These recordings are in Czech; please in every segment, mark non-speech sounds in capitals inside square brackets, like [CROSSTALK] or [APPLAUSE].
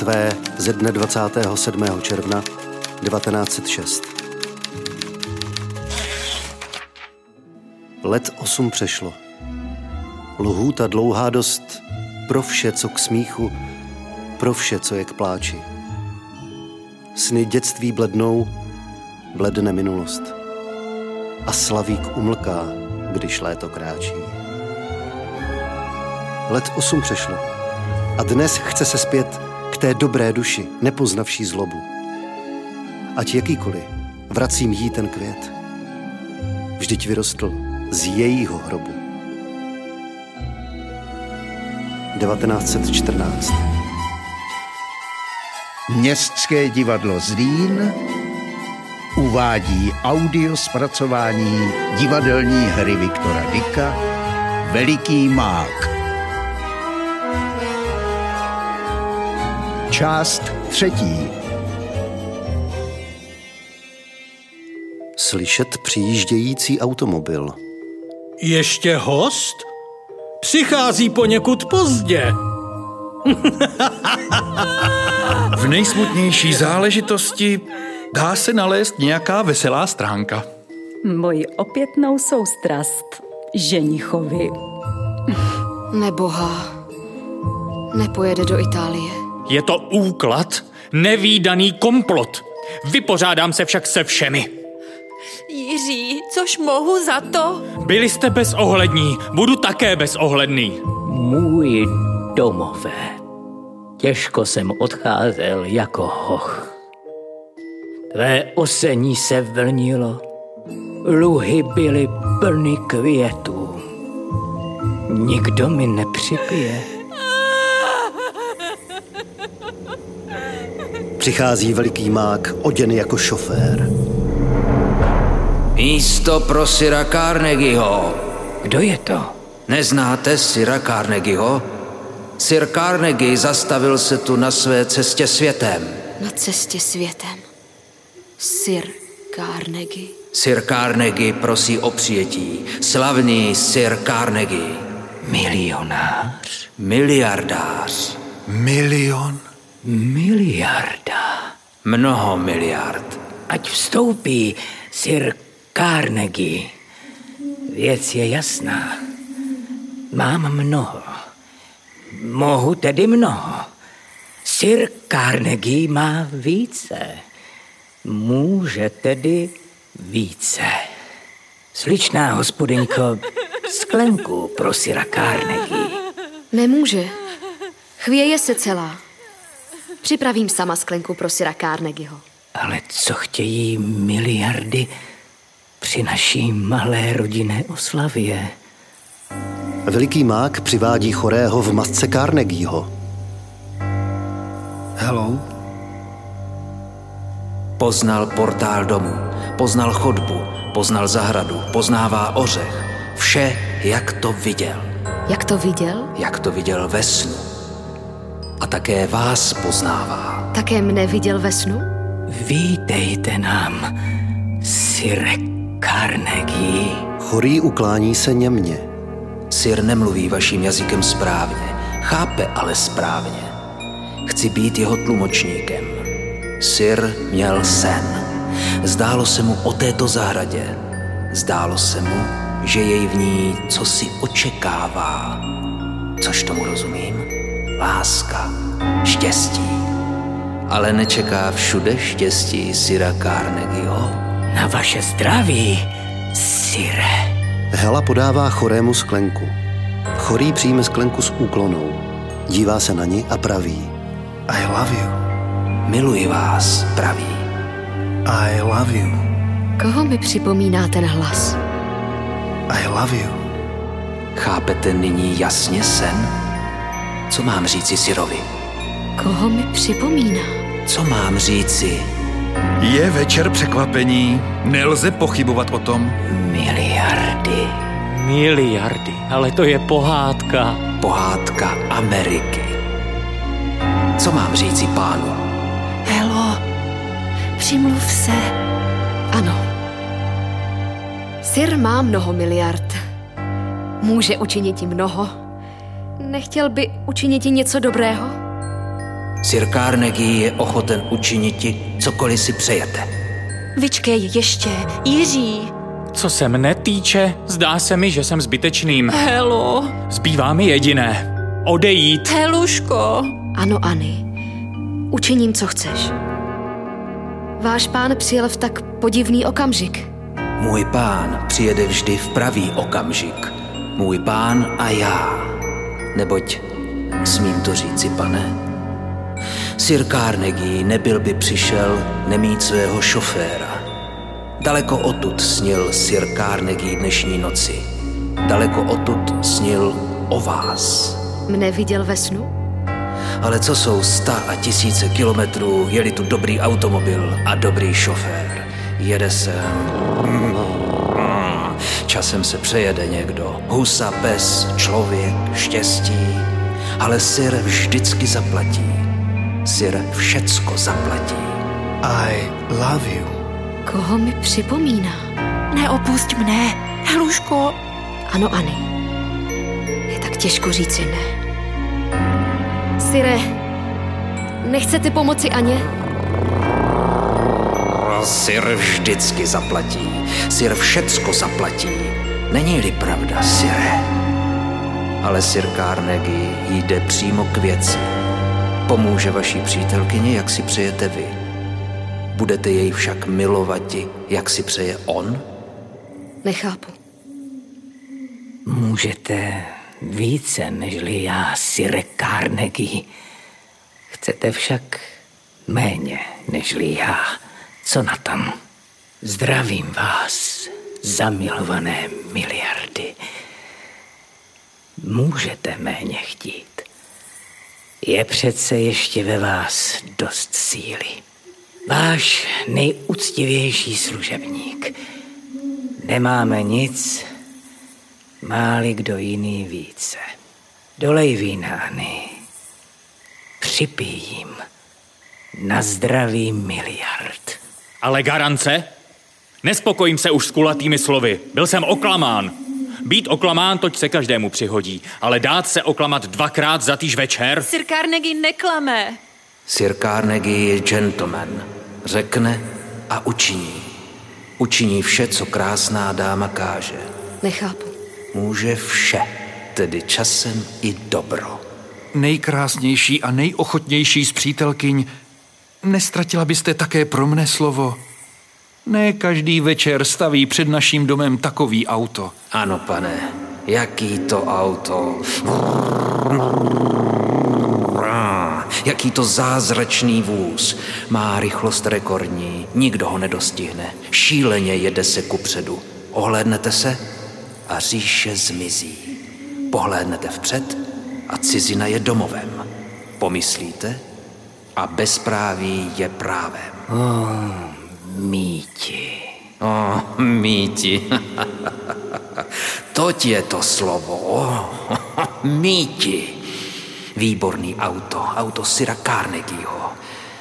Mrtvé ze dne 27. června 1906. Let osm přešlo. Lhůta dlouhá dost pro vše, co k smíchu, pro vše, co je k pláči. Sny dětství blednou, bledne minulost. A slavík umlká, když léto kráčí. Let osm přešlo. A dnes chce se zpět k té dobré duši, nepoznavší zlobu. Ať jakýkoliv, vracím jí ten květ. Vždyť vyrostl z jejího hrobu. 1914 Městské divadlo Zlín uvádí audio zpracování divadelní hry Viktora Dika Veliký mák. Část třetí. Slyšet přijíždějící automobil. Ještě host? Přichází poněkud pozdě. V nejsmutnější záležitosti dá se nalézt nějaká veselá stránka. Moji opětnou soustrast ženichovi. Neboha. Nepojede do Itálie. Je to úklad, nevýdaný komplot. Vypořádám se však se všemi. Jiří, což mohu za to? Byli jste bezohlední, budu také bezohledný. Můj domové. Těžko jsem odcházel jako hoch. Tvé osení se vlnilo, luhy byly plny květů. Nikdo mi nepřipije. Přichází veliký mák, oděn jako šofér. Místo pro Sira Carnegieho. Kdo je to? Neznáte Sira Carnegieho? Sir Carnegie zastavil se tu na své cestě světem. Na cestě světem. Sir Carnegie. Sir Carnegie prosí o přijetí. Slavný Sir Carnegie. Milionář? Miliardář. Milion? Miliarda. Mnoho miliard. Ať vstoupí Sir Carnegie. Věc je jasná. Mám mnoho. Mohu tedy mnoho. Sir Carnegie má více. Může tedy více. Sličná hospodinko, sklenku pro Sira Carnegie. Nemůže. Chvěje se celá. Připravím sama sklenku pro Sira Carnegieho. Ale co chtějí miliardy při naší malé rodinné oslavě? Veliký mák přivádí chorého v masce Carnegieho. Hello? Poznal portál domu, poznal chodbu, poznal zahradu, poznává ořech. Vše, jak to viděl. Jak to viděl? Jak to viděl ve snu. A také vás poznává. Také mne viděl ve snu? Vítejte nám, Sire Carnegie. Chorý uklání se němně. Sir nemluví vaším jazykem správně, chápe ale správně. Chci být jeho tlumočníkem. Sir měl sen. Zdálo se mu o této zahradě. Zdálo se mu, že jej v ní co si očekává. Což tomu rozumím? Láska, štěstí. Ale nečeká všude štěstí Sira Carnegieho. Na vaše zdraví, Sire. Hela podává chorému sklenku. Chorý přijme sklenku s úklonou. Dívá se na ní a praví. I love you. Miluji vás, praví. I love you. Koho mi připomíná ten hlas? I love you. Chápete nyní jasně sen? Co mám říci Sirovi? Koho mi připomíná? Co mám říci? Je večer překvapení, nelze pochybovat o tom. Miliardy. Miliardy, ale to je pohádka. Pohádka Ameriky. Co mám říci pánu? Helo, přimluv se. Ano. Sir má mnoho miliard. Může učinit mnoho. Nechtěl by učinit ti něco dobrého? Sir Carnegie je ochoten učinit ti, cokoliv si přejete. Vyčkej ještě, Jiří. Co se mne týče, zdá se mi, že jsem zbytečným. Helo. Zbývá mi jediné. Odejít. Heluško. Ano, Ani. Učiním, co chceš. Váš pán přijel v tak podivný okamžik. Můj pán přijede vždy v pravý okamžik. Můj pán a já. Neboť, smím to říci, pane, Sir Carnegie nebyl by přišel nemít svého šoféra. Daleko odtud snil Sir Carnegie dnešní noci. Daleko odtud snil o vás. Mne viděl ve snu? Ale co jsou sta a tisíce kilometrů, jeli tu dobrý automobil a dobrý šofér. Jede se... Časem se přejede někdo. Husa, pes, člověk, štěstí. Ale Sir vždycky zaplatí. Sir všecko zaplatí. I love you. Koho mi připomíná? Neopusť mne, Heluško. Ano, Ani. Je tak těžko říci ne. Sire, nechcete pomoci Aně? Sir vždycky zaplatí. Sir všecko zaplatí. Není-li pravda, Sire? Ale Sir Carnegie jde přímo k věci. Pomůže vaší přítelkyni, jak si přejete vy. Budete jej však milovati, jak si přeje on? Nechápu. Můžete více nežli já, Sire Carnegie. Chcete však méně nežli já. Co na tom? Zdravím vás, zamilované miliardy. Můžete méně chtít. Je přece ještě ve vás dost síly. Váš nejúctivější služebník. Nemáme nic, máli kdo jiný více. Dolej vínány. Připijím na zdraví miliard. Ale garance? Nespokojím se už s kulatými slovy. Byl jsem oklamán. Být oklamán, toť se každému přihodí. Ale dát se oklamat dvakrát za týž večer? Sir Carnegie neklame. Sir Carnegie je gentleman. Řekne a učiní. Učiní vše, co krásná dáma káže. Nechápu. Může vše, tedy časem i dobro. Nejkrásnější a nejochotnější z přítelkyň, nestratila byste také pro mne slovo? Ne každý večer staví před naším domem takový auto. Ano, pane, jaký to auto. Jaký to zázračný vůz. Má rychlost rekordní, nikdo ho nedostihne. Šíleně jede se kupředu. Ohlédnete se a říše zmizí. Pohlédnete vpřed a cizina je domovem. Pomyslíte a bezpráví je právem. Oh, míti. Oh, míti. [LAUGHS] Toť je to slovo. Oh, [LAUGHS] míti. Výborný auto, auto Sira Carnegieho.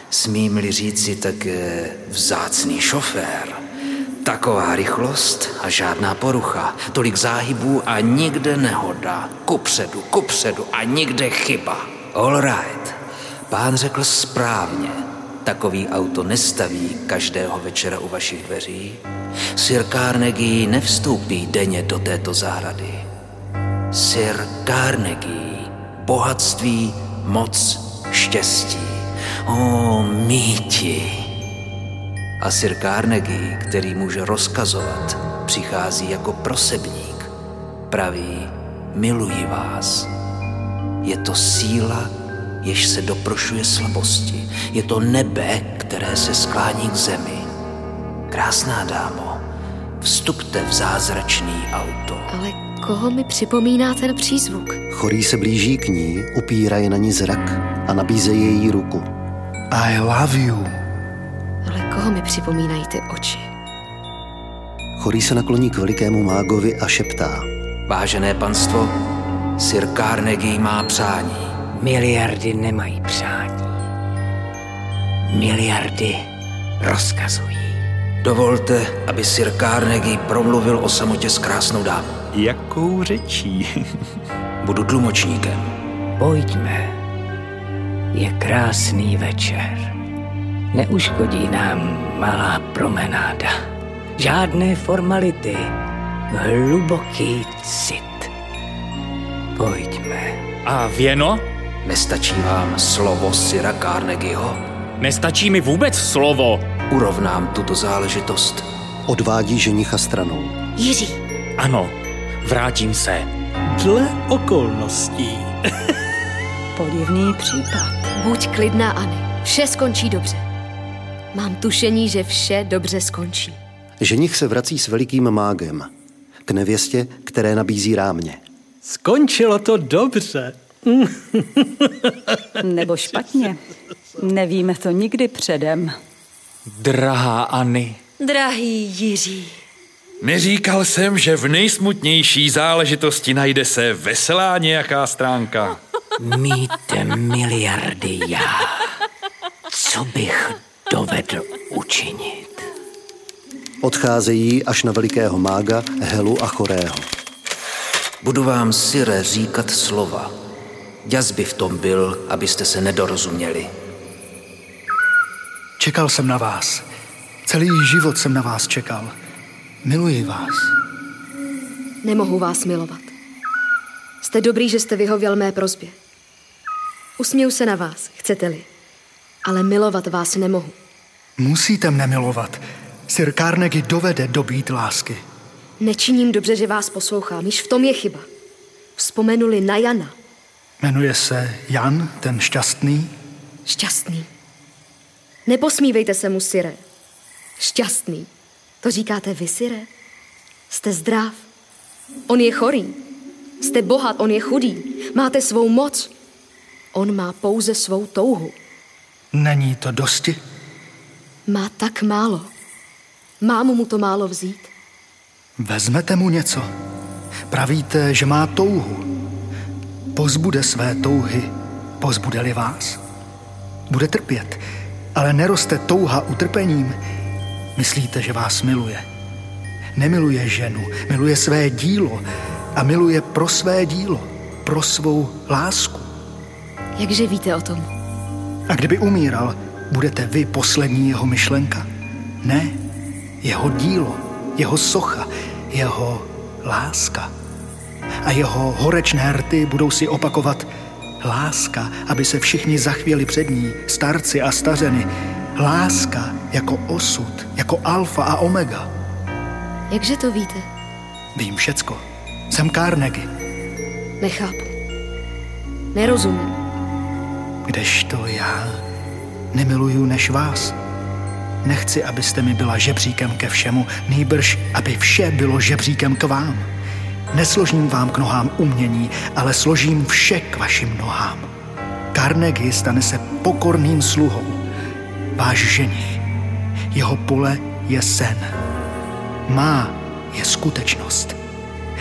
Smím-li říci také vzácný šofér. Taková rychlost a žádná porucha, tolik záhybů a nikde nehoda. Kupředu, kupředu a nikde chyba. All right. Pán řekl správně. Takový auto nestaví každého večera u vašich dveří. Sir Carnegie nevstoupí denně do této zahrady. Sir Carnegie, bohatství, moc, štěstí. O, míti. A Sir Carnegie, který může rozkazovat, přichází jako prosebník. Praví, miluji vás. Je to síla, jež se doprošuje slabosti. Je to nebe, které se sklání k zemi. Krásná dámo, vstupte v zázračný auto. Ale koho mi připomíná ten přízvuk? Chorý se blíží k ní, upírají na ní zrak a nabízejí její ruku. I love you. Ale koho mi připomínají ty oči? Chorý se nakloní k velikému mágovi a šeptá. Vážené panstvo, Sir Carnegie má přání. Miliardy nemají přání. Miliardy rozkazují. Dovolte, aby Sir Carnegie promluvil o samotě s krásnou dámou. Jakou řečí? [LAUGHS] Budu tlumočníkem. Pojďme. Je krásný večer. Neuškodí nám malá promenáda. Žádné formality. Hluboký cit. Pojďme. A věno? Nestačí vám slovo Syra Carnegieho? Nestačí mi vůbec slovo. Urovnám tuto záležitost. Odvádí ženicha stranou. Jiří, Ano, vrátím se. Dle okolností. [LAUGHS] Podivný případ. buď klidná, Ani. Vše skončí dobře. Mám tušení, že vše dobře skončí. Ženich se vrací s velikým mágem. K nevěstě, které nabízí rámě. Skončilo to dobře. [LAUGHS] Nebo špatně. Nevíme to nikdy předem. Drahá Anny. Drahý Jiří, Neříkal jsem, že v nejsmutnější záležitosti najde se veselá nějaká stránka. Mít miliardy já. Co bych dovedl učinit? Odcházejí až na velikého mága Helu a Chorého. Budu vám, Syre, říkat slova. Jas by v tom byl, abyste se nedorozuměli. Čekal jsem na vás. Celý život jsem na vás čekal. Miluji vás. Nemohu vás milovat. Jste dobrý, že jste vyhověl mé prozbě. Usměju se na vás, chcete-li. Ale milovat vás nemohu. Musíte mne milovat. Sir Carnegie dovede dobít lásky. Nečiním dobře, že vás poslouchám, již v tom je chyba. Vzpomenuli na Jana. Jmenuje se Jan, ten šťastný. Šťastný. Neposmívejte se mu, Sire. Šťastný. To říkáte vy, Sire? Jste zdrav. On je chorý. Jste bohat, on je chudý. Máte svou moc. On má pouze svou touhu. Není to dosti? Má tak málo. Mám mu to málo vzít? Vezmete mu něco. Pravíte, že má touhu. Pozbude své touhy, pozbude-li vás. Bude trpět, ale neroste touha utrpením. Myslíte, že vás miluje. Nemiluje ženu, miluje své dílo a miluje pro své dílo, pro svou lásku. Jakže víte o tom? A kdyby umíral, budete vy poslední jeho myšlenka? Ne, jeho dílo, jeho socha, jeho láska. A jeho horečné rty budou si opakovat láska, aby se všichni zachvěli před ní, starci a stařeny. Láska jako osud, jako alfa a omega. Jakže to víte? Vím všecko. Jsem Carnegie. Nechápu. Nerozumím. Kdežto já nemiluju než vás. Nechci, abyste mi byla žebříkem ke všemu, nýbrž, aby vše bylo žebříkem k vám. Nesložím vám k nohám umění, ale složím vše k vašim nohám. Carnegie stane se pokorným sluhou. Váš ženich. Jeho pole je sen. Má je skutečnost.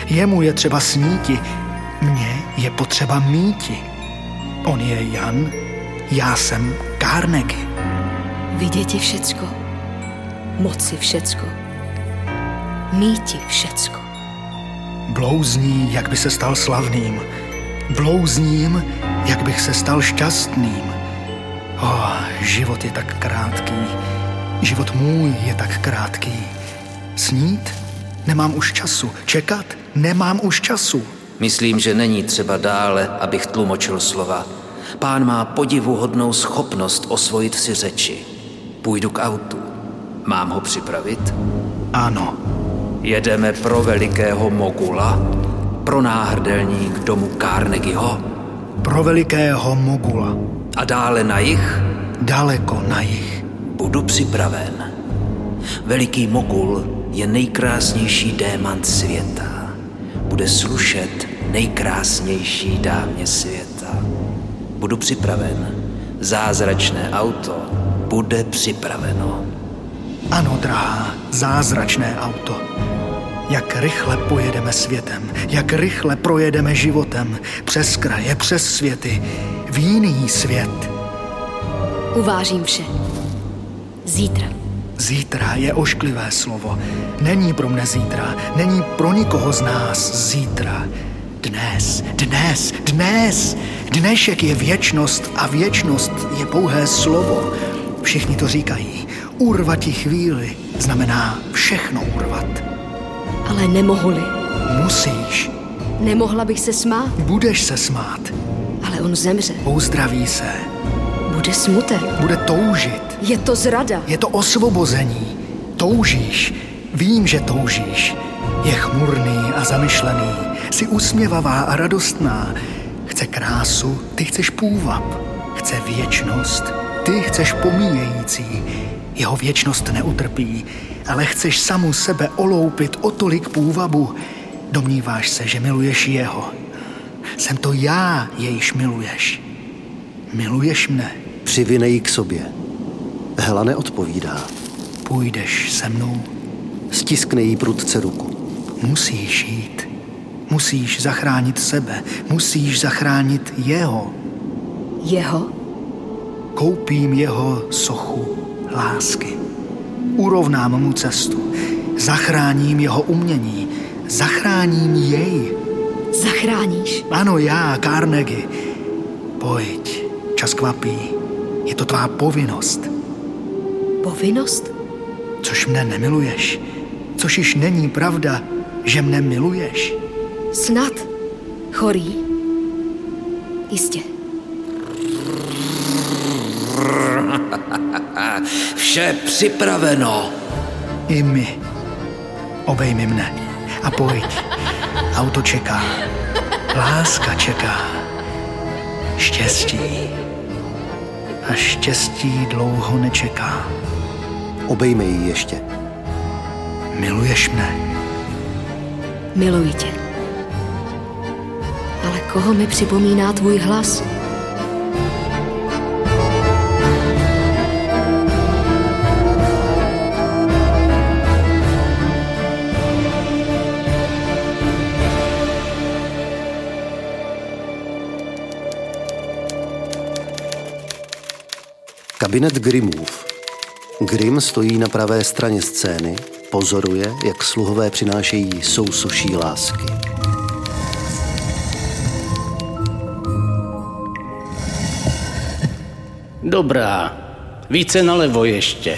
Jemu je třeba sníti, mně je potřeba míti. On je Jan, já jsem Carnegie. Viděti všecko. Moci všecko. Míti všecko. Blouzní, jak by se stal slavným. Blouzním, jak bych se stal šťastným. Oh, život je tak krátký. Život můj je tak krátký. Snít? Nemám už času. Čekat? Nemám už času. Myslím, že není třeba dále, abych tlumočil slova. Pán má podivuhodnou schopnost osvojit si řeči. Půjdu k autu. Mám ho připravit? Ano. Jedeme pro velikého mogula, pro náhrdelník domu Carnegieho Pro velikého mogula. a dále na jich Daleko na jich. budu připraven. Veliký mogul je nejkrásnější démant světa. Bude slušet nejkrásnější dámě světa. Budu připraven. Zázračné auto bude připraveno. Ano, drahá, zázračné auto. Jak rychle pojedeme světem, jak rychle projedeme životem, přes kraje, přes světy, v jiný svět. Uvážím vše. Zítra. Zítra je ošklivé slovo. Není pro mne zítra, není pro nikoho z nás zítra. Dnes, dnes, dnes, Dnešek je věčnost a věčnost je pouhé slovo. Všichni to říkají. Urvati chvíli znamená všechno urvat. Ale nemohu-li. Musíš. Nemohla bych se smát. Budeš se smát. Ale on zemře. Uzdraví se. Bude smutek. Bude toužit. Je to zrada. Je to osvobození. Toužíš. Vím, že toužíš. Je chmurný a zamyšlený. Jsi usměvavá a radostná. Chce krásu, ty chceš půvab. Chce věčnost, ty chceš pomíjející. Jeho věčnost neutrpí, ale chceš samu sebe oloupit o tolik půvabu. Domníváš se, že miluješ jeho. Jsem to já, jejž miluješ. Miluješ mne. Přivinej k sobě. Hela neodpovídá. Půjdeš se mnou. Stiskne jí prudce ruku. Musíš jít. Musíš zachránit sebe. Musíš zachránit jeho. Jeho? Koupím jeho sochu lásky. Urovnám mu cestu. Zachráním jeho umění. Zachráním jej. Zachráníš? Ano, já, Carnegie. Pojď, čas kvapí. Je to tvá povinnost. Povinnost? Což mne nemiluješ. Což již není pravda, že mne miluješ. Snad. Chorý? Jistě. Vše připraveno. I my. Obejmi mne a pojď. Auto čeká. Láska čeká. Štěstí. A štěstí dlouho nečeká. Obejme ji ještě. Miluješ mne? Miluji tě. Ale koho mi připomíná tvůj hlas? Kabinet Grimmův. Grimm stojí na pravé straně scény, pozoruje, jak sluhové přinášejí sousoší lásky. Dobrá, více nalevo ještě.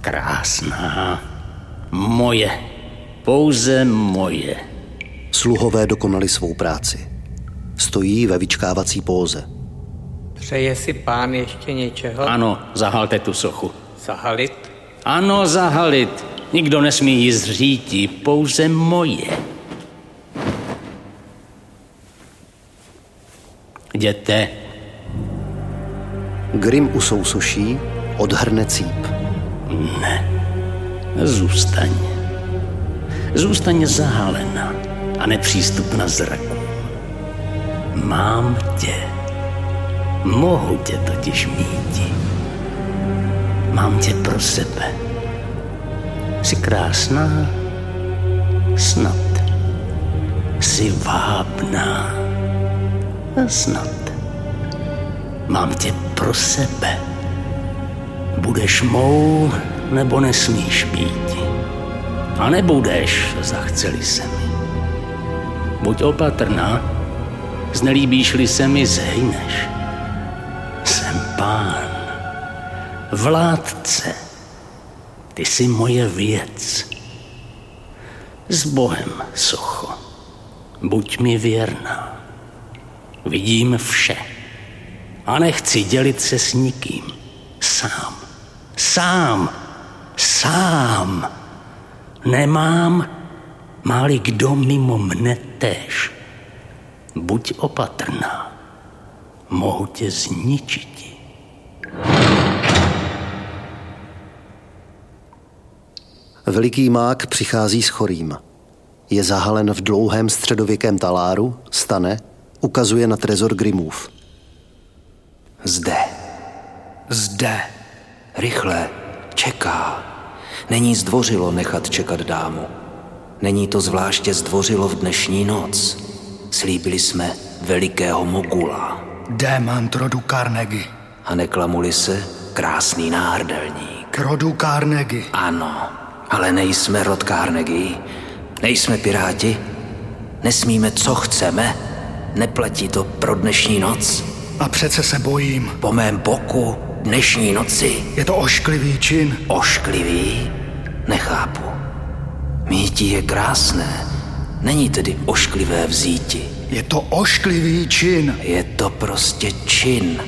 Krásná. Moje. Pouze moje. Sluhové dokonali svou práci. Stojí ve vyčkávací póze. Přeje si pán ještě něčeho? Ano, zahalte tu sochu. Zahalit? Ano, zahalit. Nikdo nesmí jí zřítí, pouze moje. Jděte. Grim u sousoší odhrne cíp. Ne. Zůstaň. Zůstaň zahalena a nepřístupna zraku. Mám tě. Mohu tě totiž mít. Mám tě pro sebe. Jsi krásná? Snad. Jsi vábná? Snad. Mám tě pro sebe. Budeš mou, nebo nesmíš být. A nebudeš, zachceli se mi. Buď opatrná, znelíbíš-li se mi, zhyneš. Jsem pán, vládce, ty jsi moje věc. S Bohem, socho, buď mi věrná. Vidím vše a nechci dělit se s nikým. Sám, sám, sám. Nemám, máli kdo mimo mne též. Buď opatrná, mohu tě zničit. Veliký mák přichází s chorým. Je zahalen v dlouhém středověkém taláru, stane, ukazuje na trezor Grimův. Zde. Zde. Rychle. Čeká. Není zdvořilo nechat čekat dámu. Není to zvláště zdvořilo v dnešní noc. Slíbili jsme velikého mogula. Démant rodu Carnegie. A neklamuli se krásný náhrdelník. K rodu Carnegie. Ano, ale nejsme rod Carnegie. Nejsme piráti? Nesmíme, co chceme? Neplatí to pro dnešní noc? A přece se bojím. Po mém boku dnešní noci. Je to ošklivý čin. Ošklivý? Nechápu. Mítí je krásné. Není tedy ošklivé vzíti. Je to ošklivý čin. Je to prostě čin.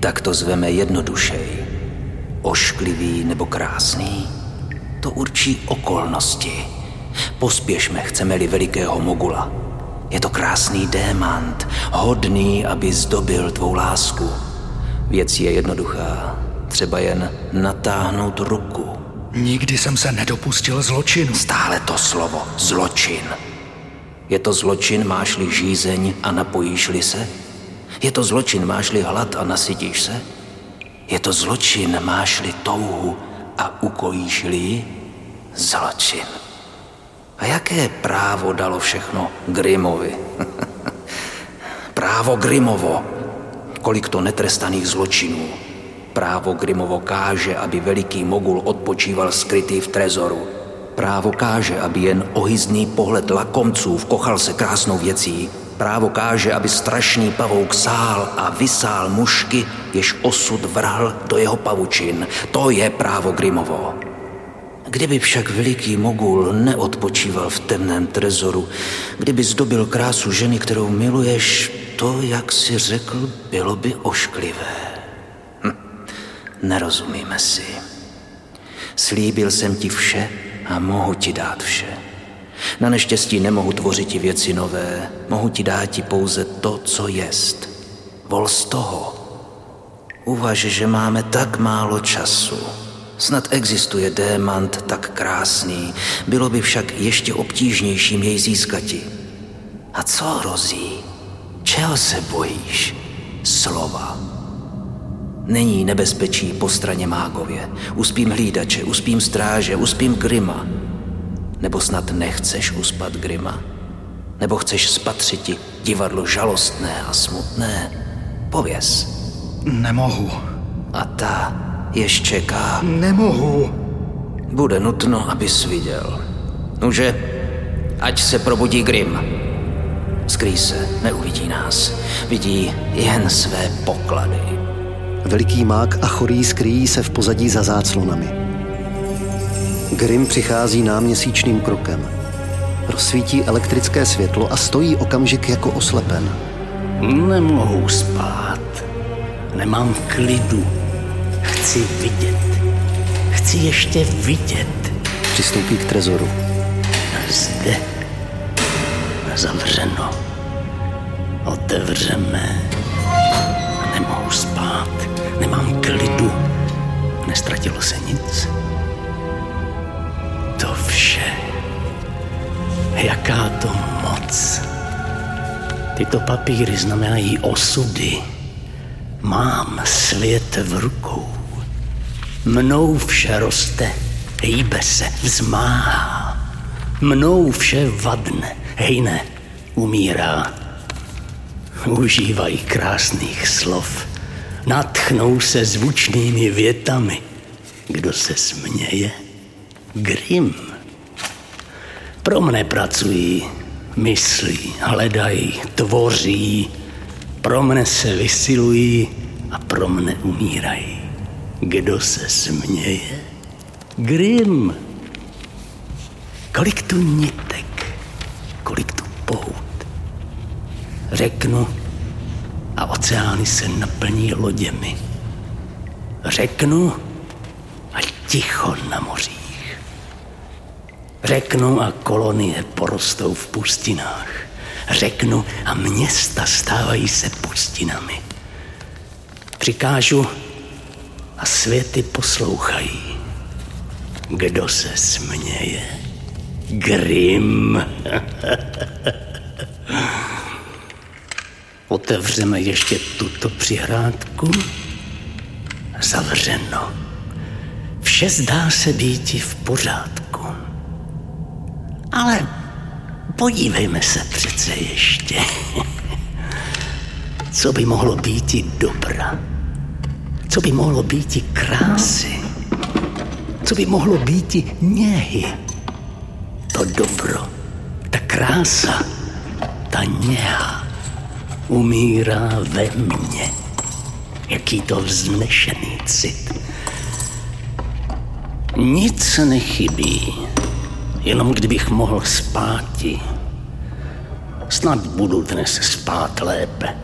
Tak to zveme jednodušej. Ošklivý nebo krásný? To určí okolnosti. Pospěšme, chceme-li velikého mogula. Je to krásný démant, hodný, aby zdobil tvou lásku. Věc je jednoduchá. Třeba jen natáhnout ruku. Nikdy jsem se nedopustil zločinu. Stále to slovo zločin. Je to zločin, máš-li žízeň a napojíš-li se? Je to zločin, máš-li hlad a nasytíš se? Je to zločin, máš-li touhu a ukojíš-li Zločin. A jaké právo dalo všechno Grimovi? [LAUGHS] právo Grimovo. Kolik to netrestaných zločinů. Právo Grimovo káže, aby veliký mogul odpočíval skrytý v trezoru. Právo káže, aby jen ohyzný pohled lakomců vkochal se krásnou věcí. Právo káže, aby strašný pavouk sál a vysál mušky, jež osud vrhl do jeho pavučin. To je právo Grimovo. Kdyby však veliký mogul neodpočíval v temném trezoru, kdyby zdobil krásu ženy, kterou miluješ, to, jak si řekl, bylo by ošklivé. Hm. Nerozumíme si. Slíbil jsem ti vše a mohu ti dát vše. Na neštěstí nemohu tvořit ti věci nové, mohu ti dát pouze to, co jest. Vol z toho. Uvaž, že máme tak málo času. Snad existuje démant tak krásný, bylo by však ještě obtížnějším jej získati. A co hrozí? Čeho se bojíš? Slova. Není nebezpečí po straně mágově. Uspím hlídače, uspím stráže, uspím Grima. Nebo snad nechceš uspat Grima? Nebo chceš spatřiti divadlo žalostné a smutné? Pověz. Nemohu. A ta jež čeká. Nemohu. Bude nutno, abys viděl. Nuže, ať se probudí Grim. Skrý se, neuvidí nás. Vidí jen své poklady. Veliký mák a chorý skrýjí se v pozadí za záclonami. Grim přichází náměsíčným krokem. Rozsvítí elektrické světlo a stojí okamžik jako oslepen. Nemohu spát. Nemám klidu. Chci vidět. Chci ještě vidět. Přistoupí k trezoru. Zde. Zavřeno. Otevřeme. Nestratilo se nic. To vše. Jaká to moc. Tyto papíry znamenají osudy. Mám svět v rukou. Mnou vše roste, hýbe se, vzmáhá. Mnou vše vadne, hejne, umírá. Užívají krásných slov. Natchnou se zvučnými větami. Kdo se směje? Grim. Pro mne pracují, myslí, hledají, tvoří. Pro mne se vysilují a pro mne umírají. Kdo se směje? Grim. Kolik tu nitek, kolik tu pout. Řeknu oceány se naplní loděmi. Řeknu a ticho na mořích. Řeknu a kolonie porostou v pustinách. Řeknu a města stávají se pustinami. Přikážu a světy poslouchají. Kdo se směje? Grim. [LAUGHS] Otevřeme ještě tuto přihrádku. Zavřeno. Vše zdá se být v pořádku. Ale podívejme se přece ještě. [LAUGHS] Co by mohlo být i dobra? Co by mohlo být i krásy? Co by mohlo být i něhy? To To dobro, ta krása, ta něha umírá ve mně. Jaký to vznešený cit. Nic nechybí, jenom kdybych mohl spáti. Snad budu dnes spát lépe.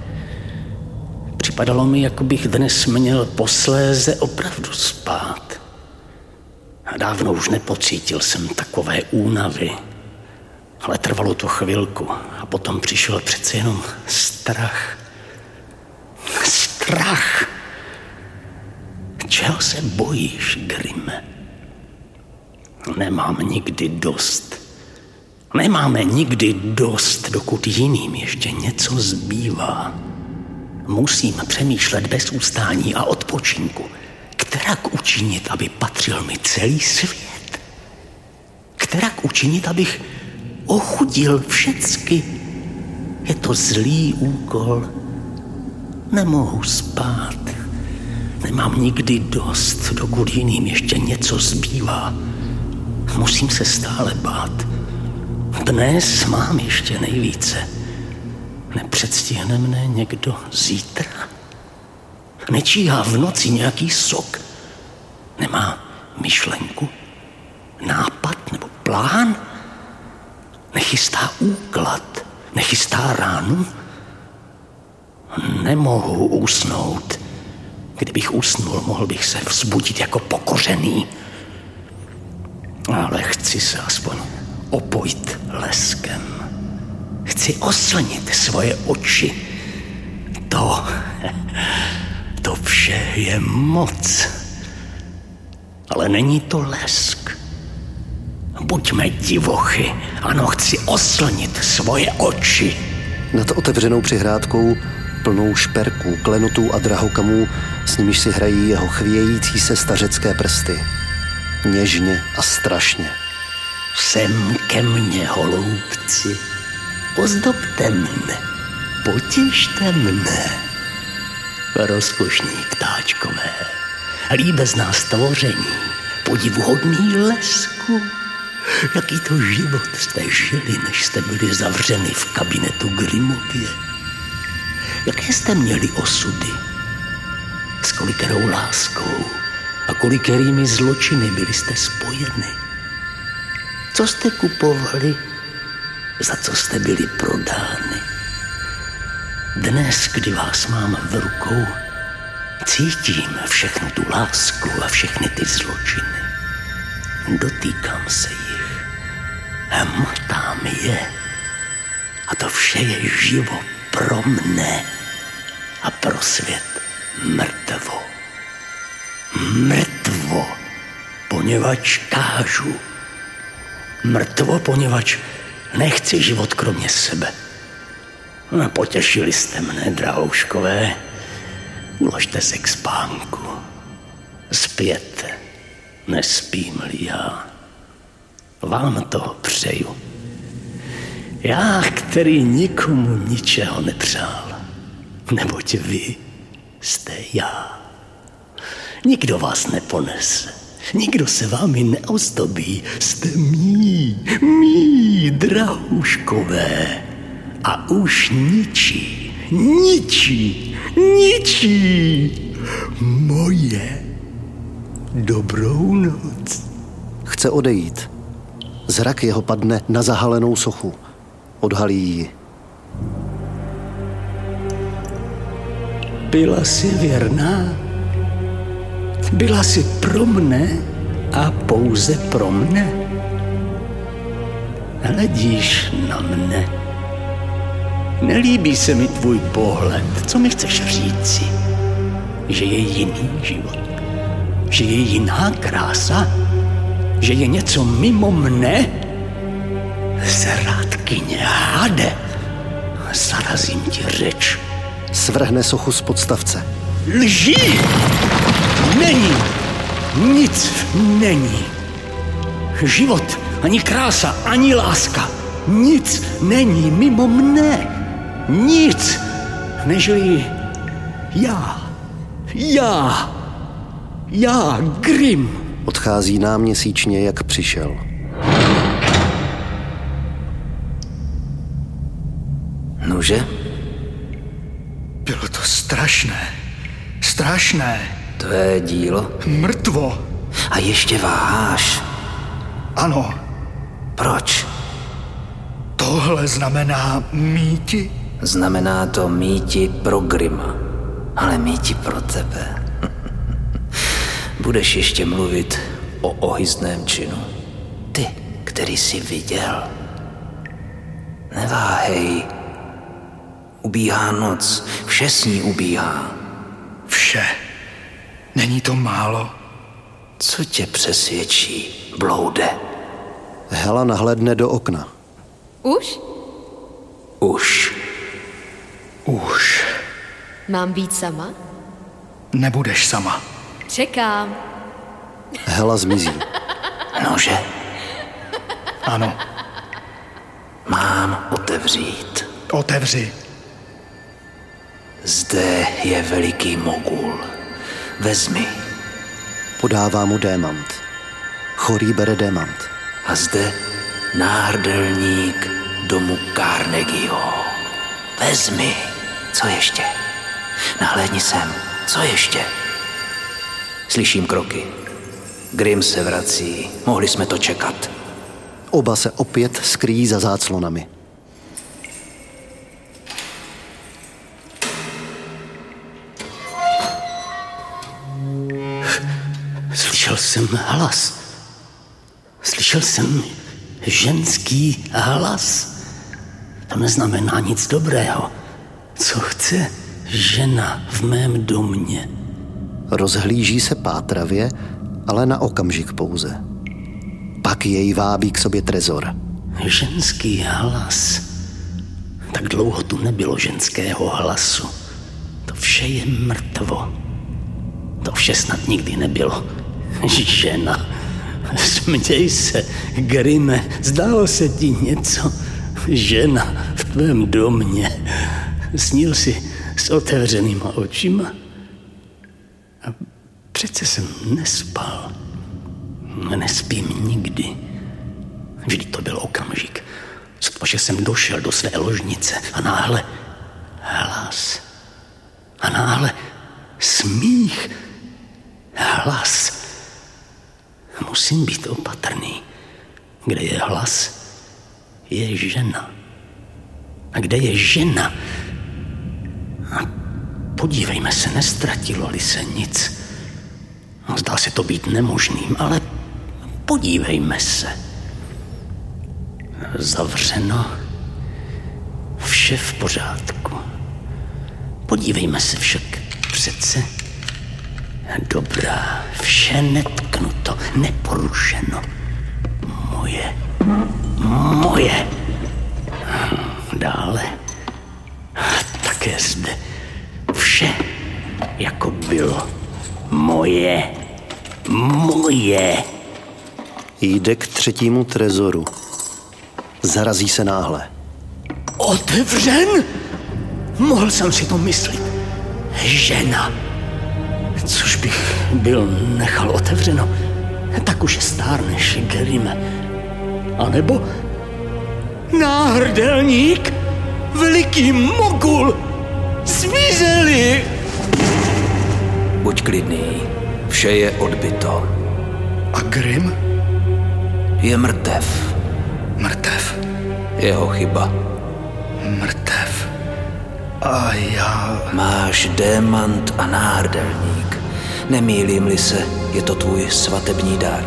Připadalo mi, jako bych dnes měl posléze opravdu spát. A dávno už nepocítil jsem takové únavy. Ale trvalo to chvilku a potom přišel přece jenom strach. Strach! Čeho se bojíš, Grime? Nemám nikdy dost. Nemáme nikdy dost, dokud jiným ještě něco zbývá. Musím přemýšlet bez ustání a odpočinku. Kterak učinit, aby patřil mi celý svět? Kterak učinit, abych ochudil všecky? Je to zlý úkol. Nemohu spát. Nemám nikdy dost, dokud jiným ještě něco zbývá. Musím se stále bát. Dnes mám ještě nejvíce. Nepředstihne mne někdo zítra? Nečíhá v noci nějaký sok? Nemá myšlenku? Nápad nebo plán? Nechystá úklad? Nechystá ránu? Nemohu usnout. Kdybych usnul, mohl bych se vzbudit jako pokořený. Ale chci se aspoň opojit leskem. Chci oslnit svoje oči. To, to vše je moc. Ale není to lesk. Buďme divochy. Ano, chci oslnit svoje oči. Nad otevřenou přihrádkou, plnou šperků, klenotů a drahokamů, s nimiž si hrají jeho chvějící se stařecké prsty. Něžně a strašně. Sem ke mně, holoubci. Ozdobte mne, potěšte mne. Rozkošní ptáčkové, líbezná stvoření, podivuhodný lesku. Jaký to život jste žili, než jste byli zavřeni v kabinetu Grimově. Jaké jste měli osudy? S kolikerou láskou a kolikerými zločiny byli jste spojeni? Co jste kupovali? Za co jste byli prodány? Dnes, kdy vás mám v rukou, cítím všechnu tu lásku a všechny ty zločiny. Dotýkám se hmatám je. A to vše je živo pro mne a pro svět mrtvo. Mrtvo, poněvadž kážu. Mrtvo, poněvadž nechci život kromě sebe. No, potěšili jste mne, drahouškové. Uložte se k spánku. Spěte, nespím-li já. Vám to přeju. Já, který nikomu ničeho nepřál, neboť vy jste já. Nikdo vás neponese, nikdo se vámi neozdobí, jste mý, mý drahouškové. A už ničí, ničí, ničí moje dobrou noc. Chce odejít. Zrak jeho padne na zahalenou sochu. Odhalí ji. Byla jsi věrná? Byla jsi pro mne a pouze pro mne? Hledíš na mne. Nelíbí se mi tvůj pohled. Co mi chceš říci? Že je jiný život? Že je jiná krása? Že je něco mimo mne? Zrádkyně, hade, zarazím ti řeč. Svrhne sochu z podstavce. Lží! Není! Nic není. Život, ani krása, ani láska. Nic není mimo mne. Nic, nežli já. Já. Já, Grim. Odchází nám měsíčně, jak přišel. Nože? Bylo to strašné. Strašné. To je dílo? Mrtvo. A ještě váháš. Ano. Proč? Tohle znamená míti? Znamená to míti pro Grima, ale míti pro tebe. Budeš ještě mluvit o ohyzném činu. Ty, který jsi viděl. Neváhej. Ubíhá noc, vše s ní ubíhá. Vše. Není to málo. Co tě přesvědčí, bloude? Hela nahlédne do okna. Už? Už. Už. Mám být sama? Nebudeš sama. Čekám. Hela zmizí. Nože? Ano. Mám otevřít. Otevři. Zde je veliký mogul. Vezmi. Podává mu démant. Chorý bere démant. A zde náhrdelník domu Carnegieho. Vezmi. Co ještě? Nahlédni sem. Co ještě? Slyším kroky. Grim se vrací. Mohli jsme to čekat. Oba se opět skrýjí za záclonami. Slyšel jsem hlas. Slyšel jsem ženský hlas. To neznamená nic dobrého. Co chce žena v mém domě? Rozhlíží se pátravě, ale na okamžik pouze. Pak jej vábí k sobě trezor. Ženský hlas. Tak dlouho tu nebylo ženského hlasu. To vše je mrtvo. To vše snad nikdy nebylo. Žena. Směj se, Grime, zdálo se ti něco. Žena v tvém domě. Snil si s otevřenýma očima. Přece jsem nespal. Nespím nikdy. Vždyť to byl okamžik. Sotva, že jsem došel do své ložnice a náhle hlas. A náhle smích. Hlas. Musím být opatrný. Kde je hlas, je žena. A kde je žena? A podívejme se, nestratilo-li se nic. Zdá se to být nemožným, ale podívejme se. Zavřeno. Vše v pořádku. Podívejme se však přece. Dobrá, vše netknuto, neporušeno. Moje. Moje. Dále. Také zde. Vše, jako bylo. Moje. Moje. Jde k třetímu trezoru. Zarazí se náhle. Otevřen? Mohl jsem si to myslet. Žena. Což bych byl nechal otevřeno. Tak už stárneš, Gerime. A nebo náhrdelník, veliký mogul, zmizeli. Klidný, vše je odbyto. A Grim? Je mrtev. Mrtev. Jeho chyba. Mrtev. A já... Máš démant a náhrdelník. Nemýlím-li se, je to tvůj svatební dar.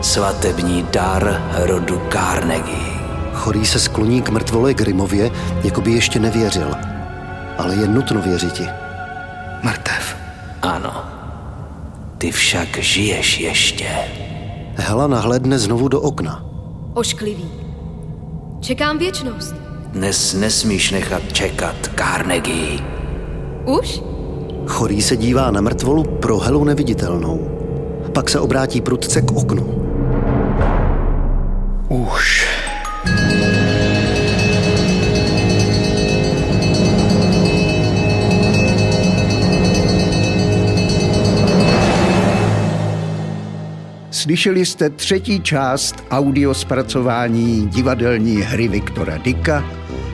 Svatební dar rodu Carnegie. Chorý se skloní k mrtvole Grimově, jako by ještě nevěřil. Ale je nutno věřiti. Mrtev. Ty však žiješ ještě. Hela nahlédne znovu do okna. Ošklivý. Čekám věčnost. Dnes nesmíš nechat čekat, Carnegie. Už? Chorý se dívá na mrtvolu pro Helu neviditelnou. Pak se obrátí prudce k oknu. Už. Slyšeli jste třetí část audio zpracování divadelní hry Viktora Dika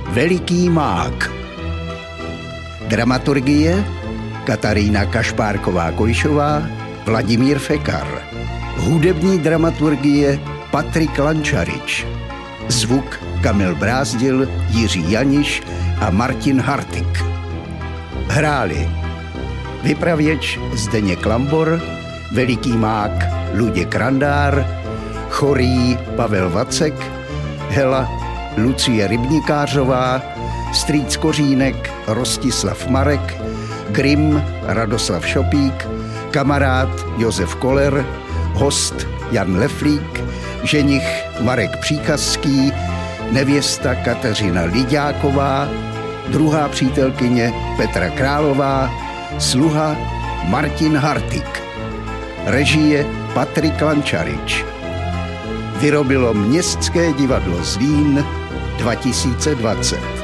Veliký mák. Dramaturgie Katarína Kašpárková-Kojšová, Vladimír Fekar. Hudební dramaturgie Patrik Lančarič. Zvuk Kamil Brázdil, Jiří Janiš a Martin Hartik. Hráli vypravěč Zdeněk Lambor, veliký mák Luděk Randár, chorý Pavel Vacek, Hela Lucie Rybníkářová, strýc Kořínek Rostislav Marek, Grim Radoslav Šopík, kamarád Josef Koler, host Jan Leflík, ženich Marek Příkazský, nevěsta Kateřina Lidáková, druhá přítelkyně Petra Králová, sluha Martin Hartik. Režie Patrik Lančarič. Vyrobilo Městské divadlo Zlín 2020.